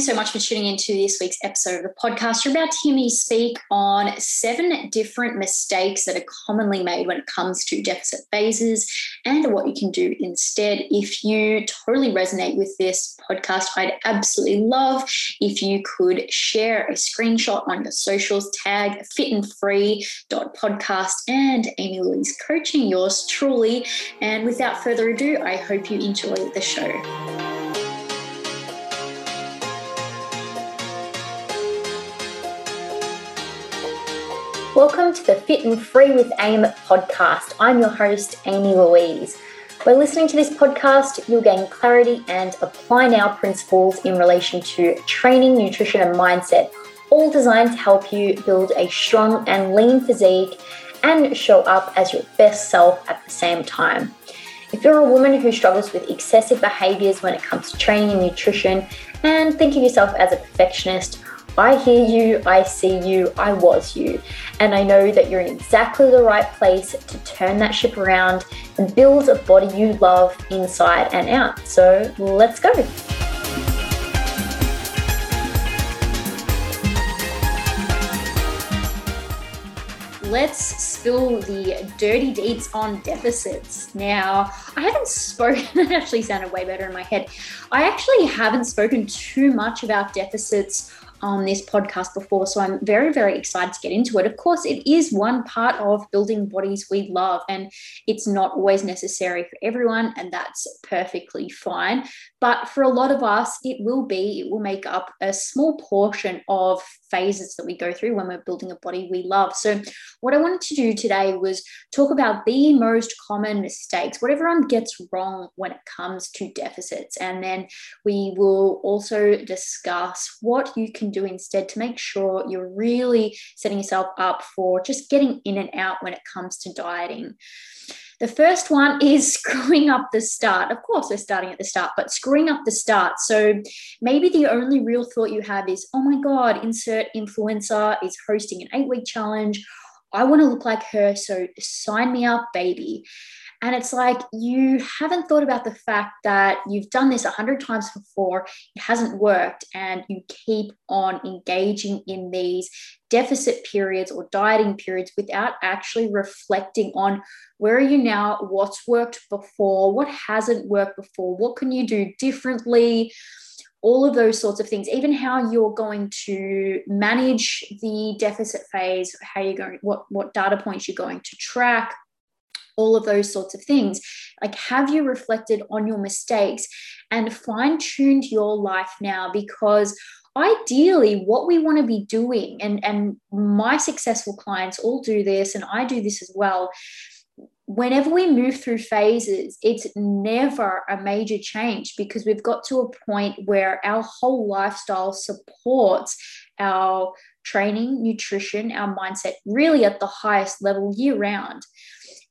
Thanks so much for tuning into this week's episode of the podcast. You're about to hear me speak on seven different mistakes that are commonly made when it comes to deficit phases and what you can do instead. If you totally resonate with this podcast, I'd absolutely love if you could share a screenshot on your socials, tag fitandfree.podcast and Amy Louise Coaching, yours truly. And without further ado, I hope you enjoy the show. Welcome to the Fit and Free with AIM podcast. I'm your host, Amy Louise. By listening to this podcast, you'll gain clarity and apply now principles in relation to training, nutrition, and mindset, all designed to help you build a strong and lean physique and show up as your best self at the same time. If you're a woman who struggles with excessive behaviors when it comes to training and nutrition and think of yourself as a perfectionist, I hear you, I see you, I was you. And I know that you're in exactly the right place to turn that ship around and build a body you love inside and out. So let's go. let's spill the dirty deeds on deficits. Now, I haven't spoken, that actually sounded way better in my head. I actually haven't spoken too much about deficits on this podcast before. So I'm very, very excited to get into it. Of course, it is one part of building bodies we love, and it's not always necessary for everyone, and that's perfectly fine. But for a lot of us, it will be, it will make up a small portion of phases that we go through when we're building a body we love. So, what I wanted to do today was talk about the most common mistakes, what everyone gets wrong when it comes to deficits. And then we will also discuss what you can do instead to make sure you're really setting yourself up for just getting in and out when it comes to dieting. The first one is screwing up the start. Of course, we're starting at the start, but screwing up the start. So maybe the only real thought you have is, oh my God, insert influencer is hosting an eight week challenge. I want to look like her. So sign me up, baby. And it's like you haven't thought about the fact that you've done this a hundred times before, it hasn't worked, and you keep on engaging in these deficit periods or dieting periods without actually reflecting on where are you now, what's worked before, what hasn't worked before, what can you do differently? All of those sorts of things, even how you're going to manage the deficit phase, how you're going, what, what data points you're going to track, all of those sorts of things. Like, have you reflected on your mistakes and fine tuned your life now? Because ideally what we want to be doing and and my successful clients all do this and I do this as well whenever we move through phases, it's never a major change because we've got to a point where our whole lifestyle supports our training, nutrition, our mindset really at the highest level year round.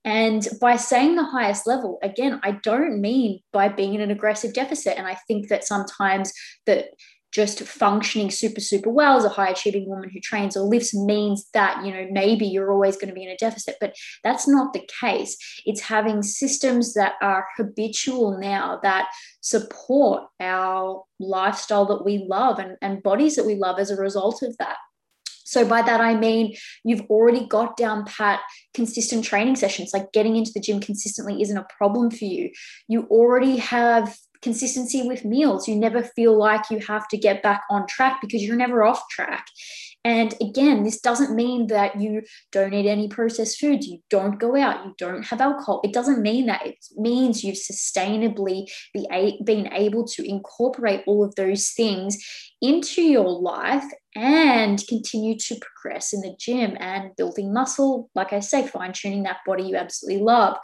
And by saying the highest level, again, I don't mean by being in an aggressive deficit. And I think that sometimes that just functioning super super well as a high achieving woman who trains or lifts means that you know maybe you're always going to be in a deficit but that's not the case it's having systems that are habitual now that support our lifestyle that we love and, and bodies that we love as a result of that so by that I mean you've already got down pat consistent training sessions like getting into the gym consistently isn't a problem for you you already have consistency with meals. You never feel like you have to get back on track because you're never off track. And again, this doesn't mean that you don't eat any processed foods, you don't go out, you don't have alcohol. It doesn't mean that. It means you've sustainably be a- been able to incorporate all of those things into your life and continue to progress in the gym and building muscle. Like I say, fine tuning that body you absolutely love.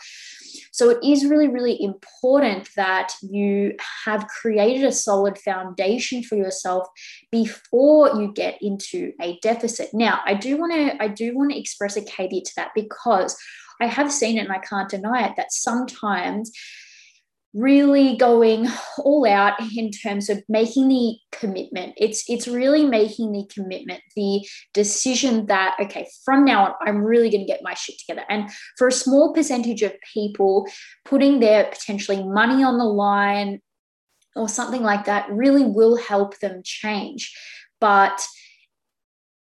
So it is really, really important that you have created a solid foundation for yourself before you get into a deficit. Now, I do want to I do want to express a caveat to that because I have seen it and I can't deny it that sometimes really going all out in terms of making the commitment it's it's really making the commitment the decision that okay from now on i'm really going to get my shit together and for a small percentage of people putting their potentially money on the line or something like that really will help them change. But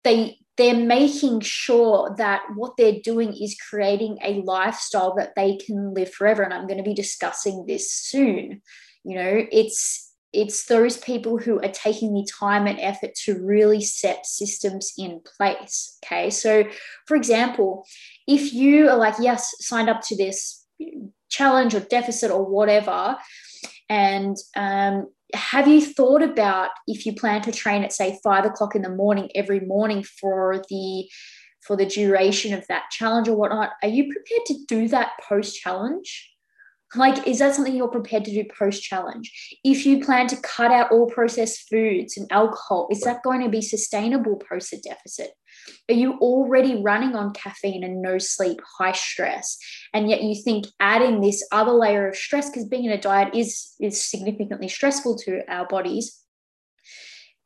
they they're making sure that what they're doing is creating a lifestyle that they can live forever. And i'm going to be discussing this soon. You know it's it's those people who are taking the time and effort to really set systems in place okay? So for example if you are like yes signed up to this challenge or deficit or whatever and um, have you thought about if you plan to train at say five o'clock in the morning every morning for the for the duration of that challenge or whatnot are you prepared to do that post challenge like is that something you're prepared to do post challenge if you plan to cut out all processed foods and alcohol is that going to be sustainable post a deficit are you already running on caffeine and no sleep, high stress? And yet you think adding this other layer of stress, because being in a diet is, is significantly stressful to our bodies,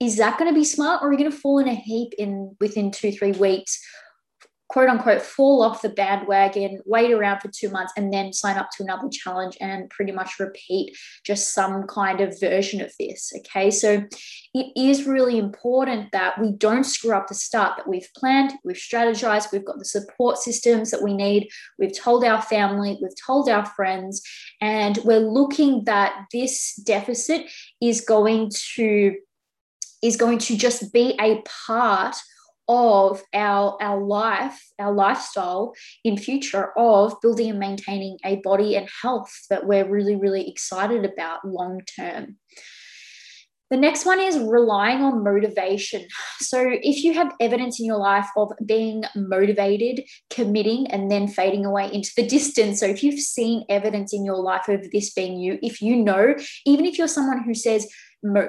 is that going to be smart or are you going to fall in a heap in within two, three weeks quote unquote fall off the bandwagon, wait around for two months, and then sign up to another challenge and pretty much repeat just some kind of version of this. Okay, so it is really important that we don't screw up the start, that we've planned, we've strategized, we've got the support systems that we need, we've told our family, we've told our friends, and we're looking that this deficit is going to is going to just be a part of our our life our lifestyle in future of building and maintaining a body and health that we're really really excited about long term the next one is relying on motivation. So, if you have evidence in your life of being motivated, committing, and then fading away into the distance, so if you've seen evidence in your life of this being you, if you know, even if you're someone who says,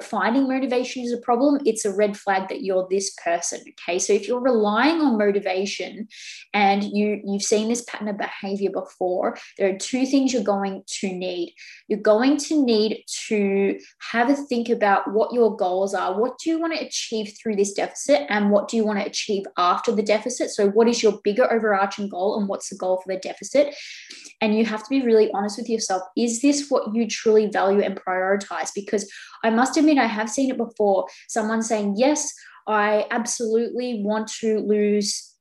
finding motivation is a problem, it's a red flag that you're this person. Okay. So if you're relying on motivation and you, you've seen this pattern of behavior before, there are two things you're going to need. You're going to need to have a think about what your goals are. What do you want to achieve through this deficit? And what do you want to achieve after the deficit? So, what is your bigger overarching goal and what's the goal for the deficit? And you have to be really honest with yourself. Is this what you truly value and prioritize? Because I must admit, I have seen it before. Someone saying, Yes, I absolutely want to lose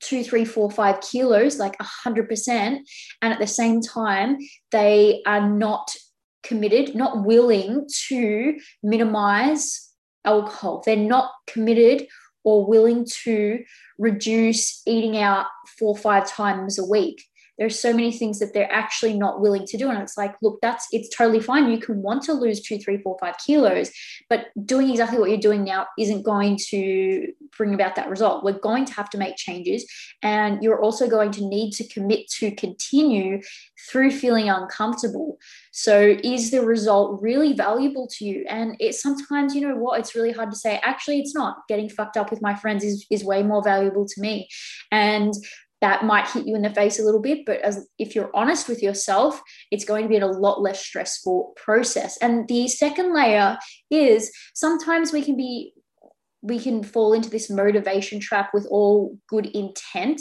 two, three, four, five kilos, like a hundred percent. And at the same time, they are not committed, not willing to minimize alcohol. They're not committed or willing to reduce eating out four or five times a week there's so many things that they're actually not willing to do. And it's like look that's it's totally fine. You can want to lose two three four five kilos but doing exactly what you're doing now isn't going to bring about that result. We're going to have to make changes. And you're also going to need to commit to continue through feeling uncomfortable. So is the result really valuable to you? And it's sometimes you know what it's really hard to say actually it's not. Getting fucked up with my friends is, is way more valuable to me. And that might hit you in the face a little bit but as if you're honest with yourself it's going to be a lot less stressful process. And the second layer is sometimes we can be we can fall into this motivation trap with all good intent.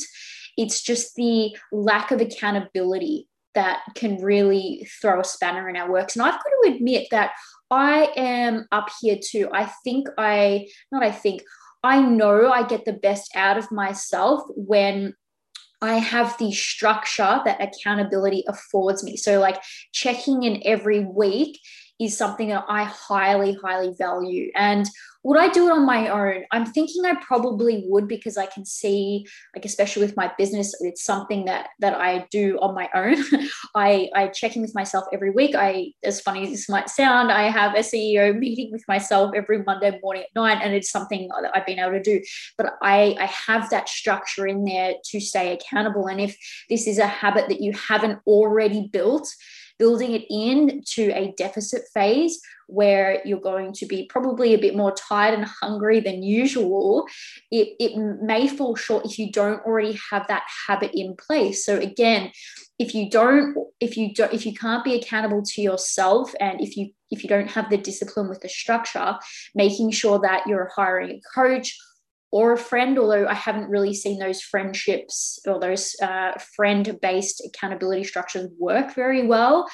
It's just the lack of accountability that can really throw a spanner in our works. And i've got to admit that i am up here too. I think i not i think I know I get the best out of myself when I have the structure that accountability affords me. So, like checking in every week is something that I highly, highly value. And would I do it on my own? I'm thinking I probably would because I can see, like especially with my business, it's something that that I do on my own. I I check in with myself every week. I, as funny as this might sound, I have a CEO meeting with myself every Monday morning at nine, and it's something that I've been able to do. But I I have that structure in there to stay accountable. And if this is a habit that you haven't already built, building it in to a deficit phase where you're going to be probably a bit more tired and hungry than usual, it, it may fall short if you don't already have that habit in place. So again, if you don't, if you don't, if you can't be accountable to yourself and if you if you don't have the discipline with the structure, making sure that you're hiring a coach or a friend, although I haven't really seen those friendships or those uh, friend based accountability structures work very well.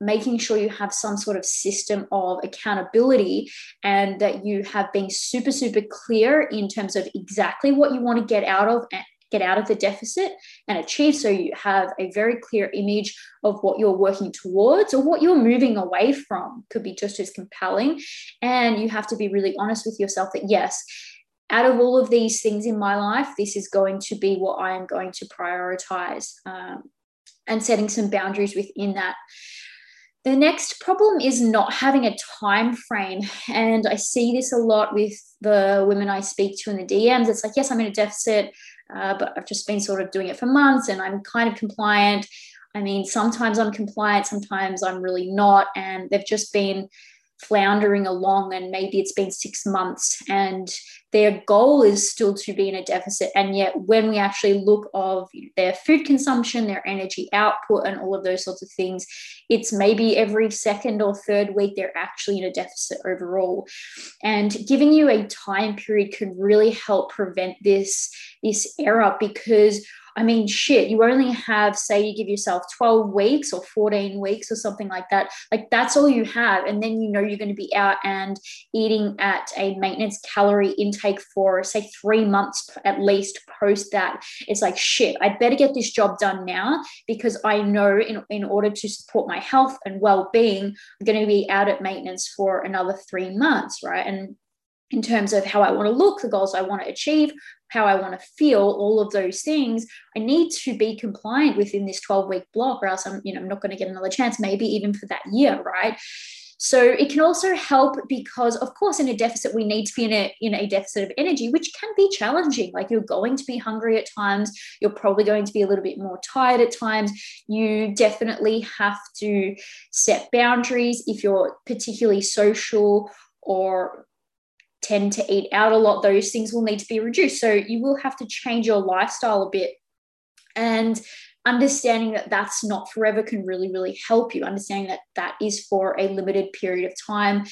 making sure you have some sort of system of accountability and that you have been super, super clear in terms of exactly what you want to get out of get out of the deficit and achieve so you have a very clear image of what you're working towards or what you're moving away from could be just as compelling and you have to be really honest with yourself that yes out of all of these things in my life this is going to be what i am going to prioritize um, and setting some boundaries within that the next problem is not having a time frame. And I see this a lot with the women I speak to in the DMs. It's like, yes, I'm in a deficit, uh, but I've just been sort of doing it for months and I'm kind of compliant. I mean, sometimes I'm compliant, sometimes I'm really not. And they've just been floundering along and maybe it's been six months and their goal is still to be in a deficit. And yet when we actually look of their food consumption their energy output and all of those sorts of things it's maybe every second or third week they're actually in a deficit overall. And giving you a time period can really help prevent this this error because I mean, shit, you only have, say, you give yourself 12 weeks or 14 weeks or something like that. Like, that's all you have. And then you know you're going to be out and eating at a maintenance calorie intake for, say, three months at least post that. It's like, shit, I'd better get this job done now because I know in, in order to support my health and well being, I'm going to be out at maintenance for another three months, right? And in terms of how I want to look, the goals I want to achieve, how I want to feel, all of those things, I need to be compliant within this 12 week block, or else I'm, you know, I'm not going to get another chance, maybe even for that year, right? So it can also help because, of course, in a deficit, we need to be in a, in a deficit of energy, which can be challenging. Like you're going to be hungry at times, you're probably going to be a little bit more tired at times. You definitely have to set boundaries if you're particularly social or tend to eat out a lot, those things will need to be reduced. So you will have to change your lifestyle a bit. And understanding that that's not forever can really, really help you. Understanding that that is for a limited period of time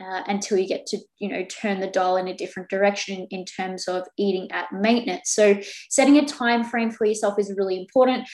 uh, until you get to, you know, turn the dial in a different direction in terms of eating at maintenance. So setting a time frame for yourself is really important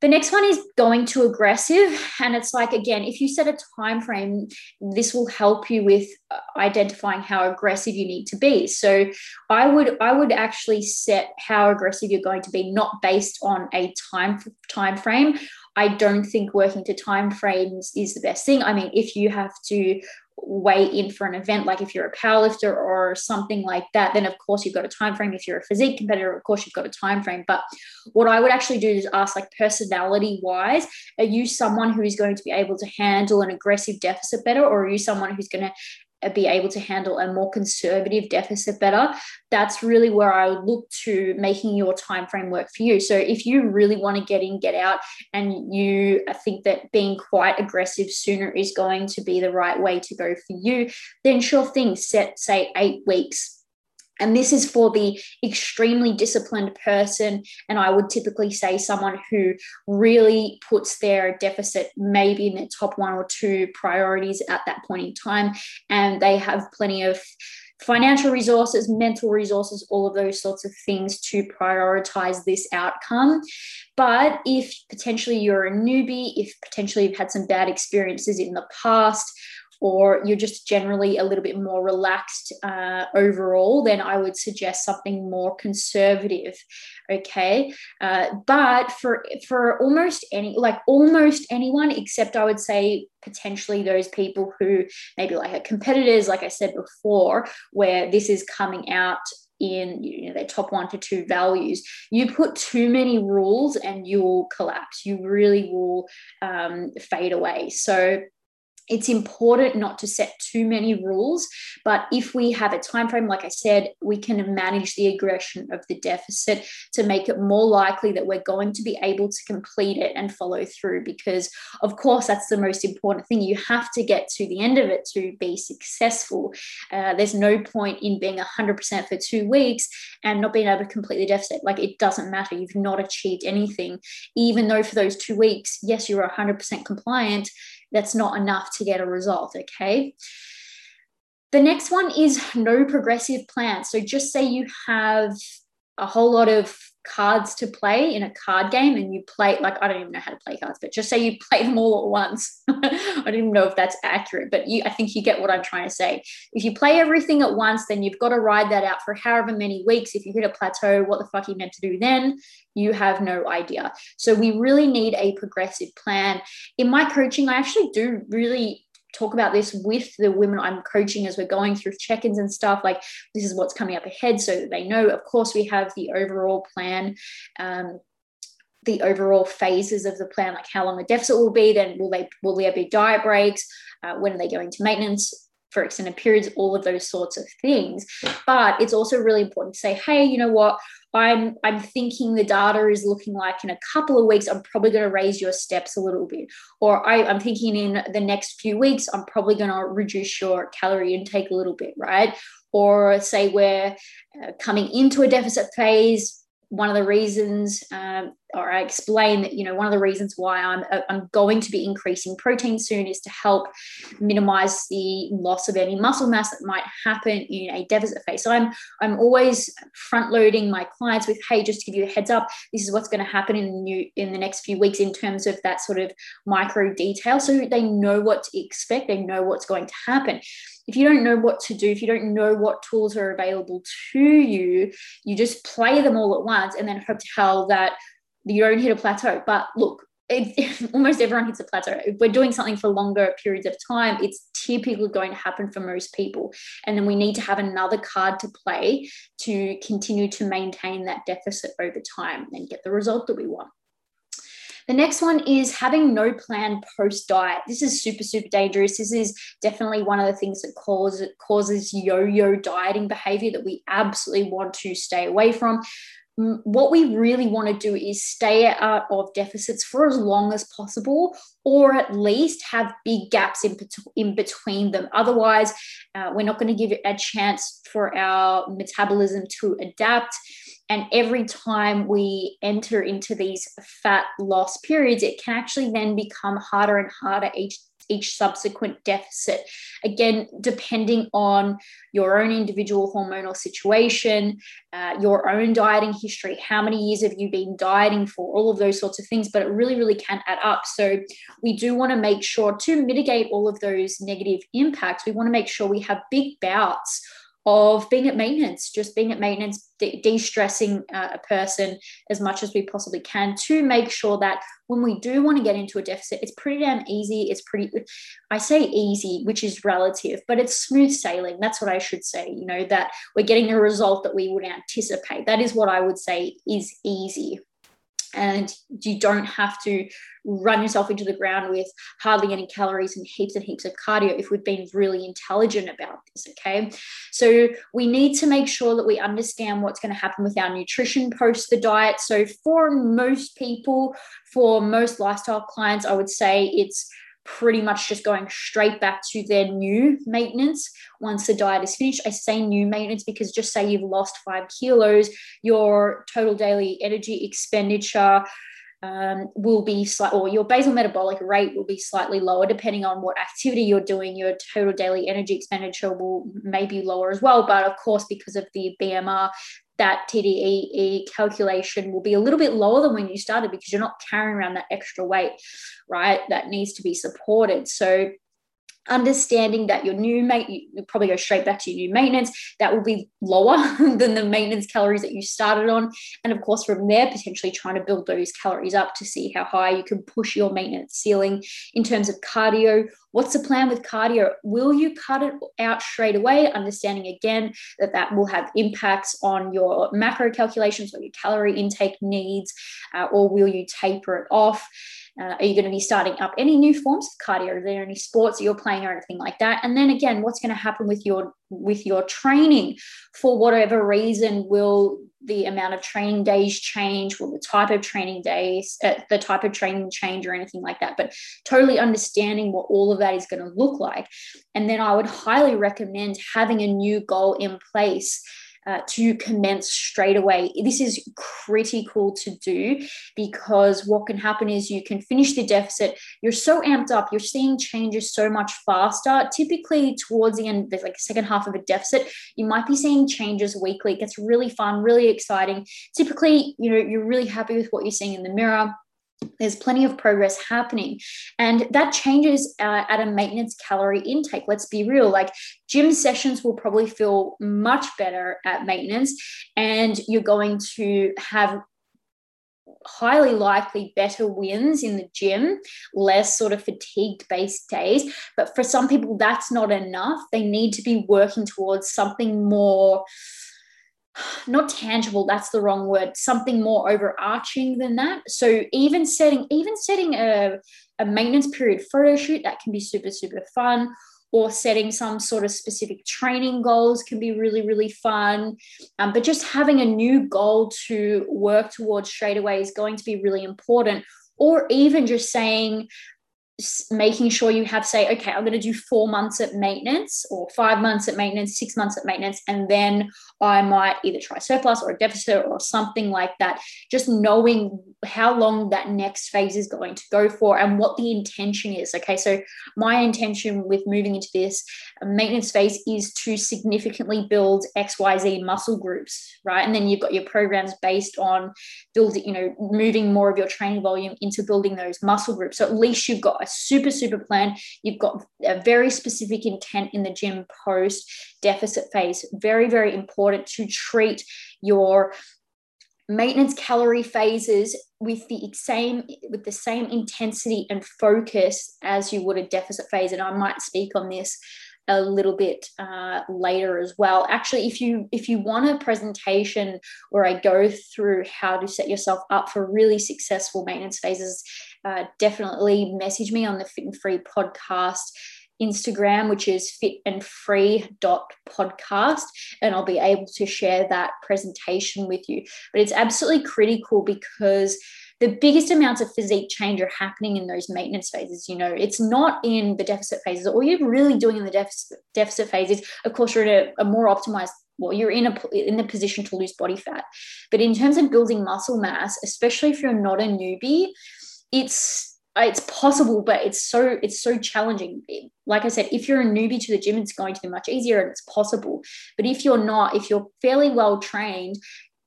the next one is going too aggressive. And it's like again if you set a time frame this will help you with uh, identifying how aggressive you need to be. So i would i would actually set how aggressive you're going to be not based on a time time frame i don't think working to time frames is the best thing. I mean if you have to weigh in for an event like if you're a powerlifter or something like that then of course you've got a time frame if you're a physique competitor of course you've got a time frame but what i would actually do is ask like personality wise are you someone who is going to be able to handle an aggressive deficit better or are you someone who's going to Uh, be able to handle a more conservative deficit better that's really where i would look to making your time frame work for you. So if you really want to get in get out and you uh, think that being quite aggressive sooner is going to be the right way to go for you then sure thing set say eight weeks and this is for the extremely disciplined person. And I would typically say someone who really puts their deficit maybe in their top one or two priorities at that point in time. And they have plenty of financial resources, mental resources, all of those sorts of things to prioritize this outcome. But if potentially you're a newbie, if potentially you've had some bad experiences in the past, or you're just generally a little bit more relaxed uh, overall, then I would suggest something more conservative. Okay, uh, but for for almost any like almost anyone except I would say potentially those people who maybe like are competitors, like I said before, where this is coming out in you know, their top one to two values. You put too many rules and you'll collapse. You really will um, fade away. So it's important not to set too many rules but if we have a time frame like i said we can manage the aggression of the deficit to make it more likely that we're going to be able to complete it and follow through because of course that's the most important thing. You have to get to the end of it to be successful. Uh, there's no point in being 100% for two weeks and not being able to complete the deficit. Like it doesn't matter. You've not achieved anything. Even though for those two weeks yes you're 100% compliant that's not enough to get a result. Okay. The next one is no progressive plan. So just say you have a whole lot of cards to play in a card game and you play like I don't even know how to play cards, but just say you play them all at once. I don't even know if that's accurate, but you I think you get what I'm trying to say. If you play everything at once, then you've got to ride that out for however many weeks. If you hit a plateau, what the fuck are you meant to do then? You have no idea. So we really need a progressive plan. In my coaching, I actually do really talk about this with the women I'm coaching as we're going through check ins and stuff. Like, this is what's coming up ahead so that they know. Of course, we have the overall plan. Um, the overall phases of the plan, like how long the deficit will be, then will they will there be diet breaks? Uh, when are they going to maintenance? For extended periods, all of those sorts of things. But it's also really important to say, hey, you know what? I'm I'm thinking the data is looking like in a couple of weeks, I'm probably going to raise your steps a little bit. Or I, I'm thinking in the next few weeks, I'm probably going to reduce your calorie intake a little bit, right? Or say we're uh, coming into a deficit phase, one of the reasons, um, or I explain that, you know, one of the reasons why I'm, uh, I'm going to be increasing protein soon is to help minimize the loss of any muscle mass that might happen in a deficit phase. So I'm, I'm always front loading my clients with, hey, just to give you a heads up, this is what's going to happen in the new, in the next few weeks in terms of that sort of micro detail. So they know what to expect. They know what's going to happen if you don't know what to do, if you don't know what tools are available to you, you just play them all at once and then hope to hell that you don't hit a plateau. But look, it, almost everyone hits a plateau. If we're doing something for longer periods of time, it's typically going to happen for most people. And then we need to have another card to play to continue to maintain that deficit over time and get the result that we want. The next one is having no plan post diet. This is super, super dangerous. This is definitely one of the things that causes, causes yo yo dieting behavior that we absolutely want to stay away from what we really want to do is stay out of deficits for as long as possible, or at least have big gaps in, in between them. Otherwise, uh, we're not going to give it a chance for our metabolism to adapt. And every time we enter into these fat loss periods, it can actually then become harder and harder each each subsequent deficit. Again, depending on your own individual hormonal situation, uh, your own dieting history, how many years have you been dieting for, all of those sorts of things, but it really, really can add up. So we do want to make sure to mitigate all of those negative impacts, we want to make sure we have big bouts of being at maintenance, just being at maintenance, de stressing uh, a person as much as we possibly can to make sure that when we do want to get into a deficit, it's pretty damn easy. It's pretty, I say easy, which is relative, but it's smooth sailing. That's what I should say, you know, that we're getting the result that we would anticipate. That is what I would say is easy and you don't have to run yourself into the ground with hardly any calories and heaps and heaps of cardio if we've been really intelligent about this okay? So we need to make sure that we understand what's going to happen with our nutrition post the diet. So for most people for most lifestyle clients i would say it's pretty much just going straight back to their new maintenance once the diet is finished. I say new maintenance because just say you've lost five kilos, your total daily energy expenditure um, will be slight, or your basal metabolic rate will be slightly lower depending on what activity you're doing. Your total daily energy expenditure will maybe lower as well. But of course, because of the BMR, that TDEE calculation will be a little bit lower than when you started because you're not carrying around that extra weight, right? That needs to be supported. So understanding that your new mate you probably go straight back to your new maintenance. That will be lower than the maintenance calories that you started on. And of course from there potentially trying to build those calories up to see how high you can push your maintenance ceiling in terms of cardio. What's the plan with cardio? Will you cut it out straight away? Understanding again that that will have impacts on your macro calculations or your calorie intake needs uh, or will you taper it off uh, are you going to be starting up any new forms of cardio? Are there any sports that you're playing or anything like that? And then again, what's going to happen with your with your training? For whatever reason, will the amount of training days change? Will the type of training days, uh, the type of training change, or anything like that? But totally understanding what all of that is going to look like, and then I would highly recommend having a new goal in place uh, to commence straight away. This is critical to do because what can happen is you can finish the deficit. You're so amped up, you're seeing changes so much faster. Typically, towards the end, like the second half of a deficit, you might be seeing changes weekly. It gets really fun, really exciting. Typically, you know, you're really happy with what you're seeing in the mirror there's plenty of progress happening and that changes uh, at a maintenance calorie intake let's be real like gym sessions will probably feel much better at maintenance and you're going to have highly likely better wins in the gym, less sort of fatigued based days. But for some people, that's not enough. They need to be working towards something more not tangible that's the wrong word something more overarching than that. So even setting even setting a, a maintenance period photo shoot that can be super super fun. Or setting some sort of specific training goals can be really really fun. Um, but just having a new goal to work towards straight away is going to be really important. Or even just saying making sure you have say okay i'm going to do four months at maintenance or five months at maintenance six months at maintenance and then i might either try surplus or a deficit or something like that. Just knowing how long that next phase is going to go for and what the intention is okay? So my intention with moving into this maintenance phase is to significantly build xyz muscle groups right? And then you've got your programs based on building you know moving more of your training volume into building those muscle groups. So at least you've got a super, super plan. You've got a very specific intent in the gym post deficit phase. Very, very important to treat your maintenance calorie phases with the same with the same intensity and focus as you would a deficit phase and i might speak on this a little bit uh, later as well. Actually, if you if you want a presentation where I go through how to set yourself up for really successful maintenance phases, uh, definitely message me on the Fit and Free podcast. Instagram, which is fit and free dot podcast, and I'll be able to share that presentation with you. But it's absolutely critical because the biggest amounts of physique change are happening in those maintenance phases. You know, it's not in the deficit phases. All you're really doing in the deficit, deficit phase is, of course, you're in a, a more optimized well you're in a in the position to lose body fat but in terms of building muscle mass especially if you're not a newbie it's it's possible but it's so it's so challenging like i said if you're a newbie to the gym it's going to be much easier and it's possible but if you're not if you're fairly well trained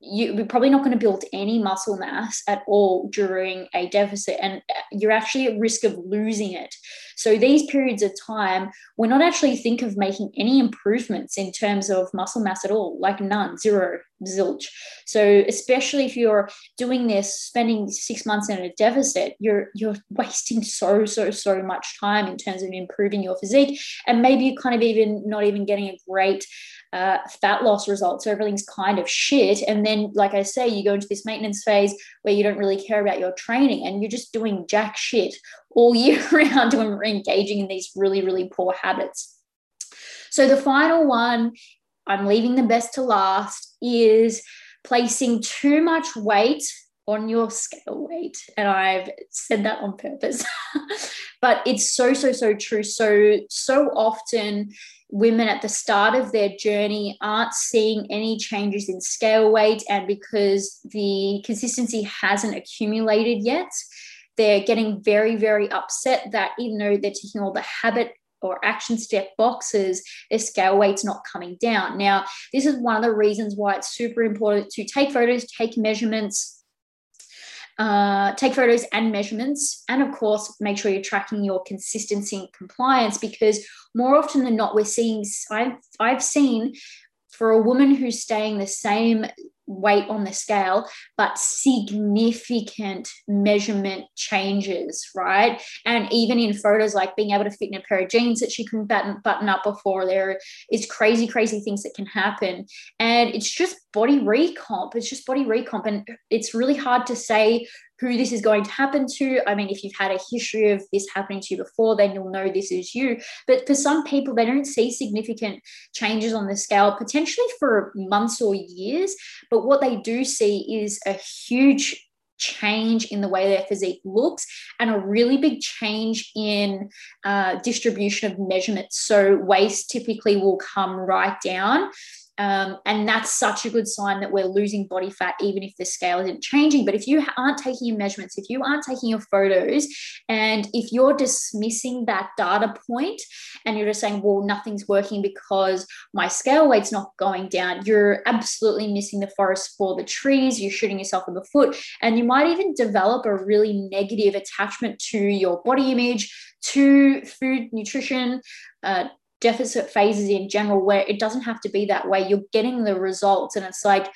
you're probably not going to build any muscle mass at all during a deficit and uh, you're actually at risk of losing it so these periods of time we're not actually think of making any improvements in terms of muscle mass at all like none zero zilch so especially if you're doing this spending six months in a deficit you're you're wasting so so so much time in terms of improving your physique and maybe you're kind of even not even getting a great uh, fat loss results. So everything's kind of shit. And then, like I say, you go into this maintenance phase where you don't really care about your training and you're just doing jack shit all year round when we're engaging in these really, really poor habits. So the final one, I'm leaving the best to last, is placing too much weight on your scale weight. And I've said that on purpose. but it's so, so, so true. So, so often women at the start of their journey aren't seeing any changes in scale weight. And because the consistency hasn't accumulated yet, they're getting very, very upset that even though they're taking all the habit or action step boxes, their scale weight's not coming down. Now, this is one of the reasons why it's super important to take photos, take measurements, uh, take photos and measurements, and of course, make sure you're tracking your consistency and compliance because more often than not, we're seeing, I've, I've seen for a woman who's staying the same weight on the scale, but significant measurement changes, right? And even in photos, like being able to fit in a pair of jeans that she couldn't button, button up before, there is crazy, crazy things that can happen. And it's just body recomp. It's just body recomp. And it's really hard to say who this is going to happen to. I mean, if you've had a history of this happening to you before, then you'll know this is you. But for some people, they don't see significant changes on the scale, potentially for months or years. But what they do see is a huge change in the way their physique looks and a really big change in uh, distribution of measurements. So waist typically will come right down Um, and that's such a good sign that we're losing body fat, even if the scale isn't changing. But if you aren't taking your measurements, if you aren't taking your photos, and if you're dismissing that data point and you're just saying, well, nothing's working because my scale weight's not going down, you're absolutely missing the forest for the trees. You're shooting yourself in the foot. And you might even develop a really negative attachment to your body image, to food, nutrition, uh, deficit phases in general where it doesn't have to be that way. You're getting the results and it's like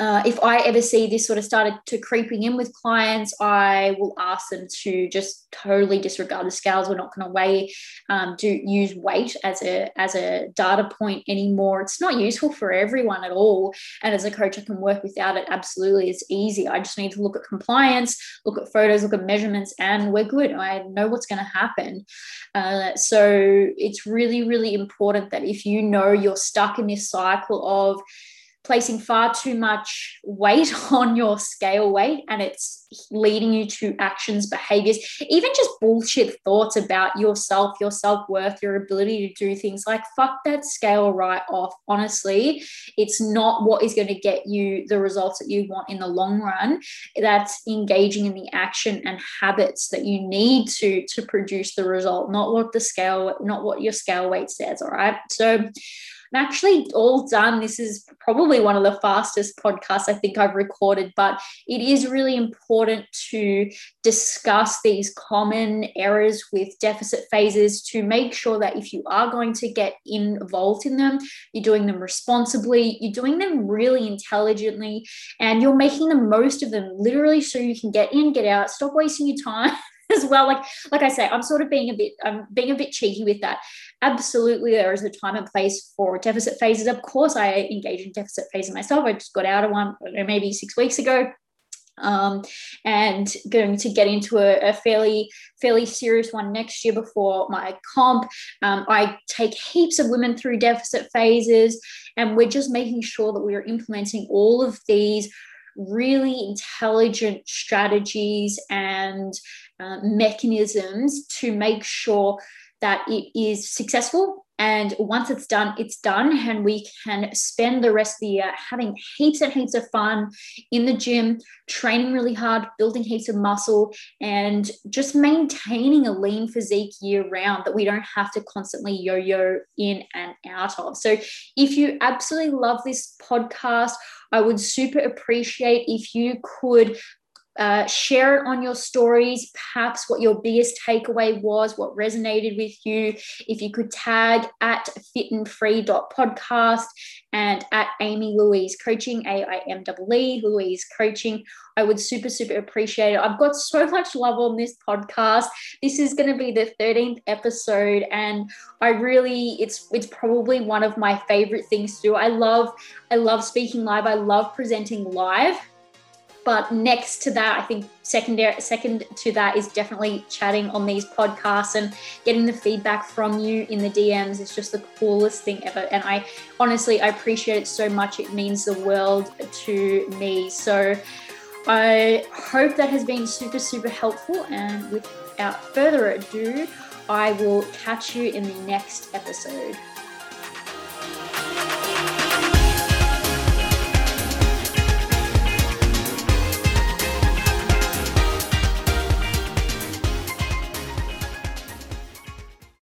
uh, if I ever see this sort of started to creeping in with clients, I will ask them to just totally disregard the scales. We're not going to weigh, um, do use weight as a as a data point anymore. It's not useful for everyone at all. And as a coach, I can work without it. Absolutely, it's easy. I just need to look at compliance, look at photos, look at measurements, and we're good. I know what's going to happen. Uh, so it's really, really important that if you know you're stuck in this cycle of placing far too much weight on your scale weight and it's leading you to actions, behaviors, even just bullshit thoughts about yourself, your self worth, your ability to do things like fuck that scale right off. Honestly, it's not what is going to get you the results that you want in the long run. That's engaging in the action and habits that you need to to produce the result, not what the scale, not what your scale weight says. All right. So I'm actually all done. This is probably one of the fastest podcasts I think I've recorded, but it is really important to discuss these common errors with deficit phases to make sure that if you are going to get involved in them, you're doing them responsibly, you're doing them really intelligently, and you're making the most of them literally so you can get in, get out, stop wasting your time. as well. Like, like I say, I'm sort of being a bit, I'm being a bit cheeky with that. Absolutely, there is a time and place for deficit phases. Of course, I engage in deficit phases myself. I just got out of one maybe six weeks ago. Um, and going to get into a, a, fairly fairly serious one next year before my comp. Um, I take heaps of women through deficit phases, and we're just making sure that we are implementing all of these really intelligent strategies and uh, mechanisms to make sure that it is successful. And once it's done, it's done. And we can spend the rest of the year having heaps and heaps of fun in the gym, training really hard, building heaps of muscle, and just maintaining a lean physique year round that we don't have to constantly yo yo in and out of. So if you absolutely love this podcast, I would super appreciate if you could uh, share it on your stories, perhaps what your biggest takeaway was, what resonated with you. If you could tag at fitandfree.podcast and at Amy Louise Coaching, A I M W E, Louise Coaching, I would super, super appreciate it. I've got so much love on this podcast. This is going to be the 13th episode, and I really, it's it's probably one of my favorite things to do. I love, I love speaking live. I love presenting live but next to that, I think secondary second to that is definitely chatting on these podcasts and getting the feedback from you in the DMs is just the coolest thing ever. And I honestly I appreciate it so much. It means the world to me. So I hope that has been super, super helpful. And without further ado, I will catch you in the next episode.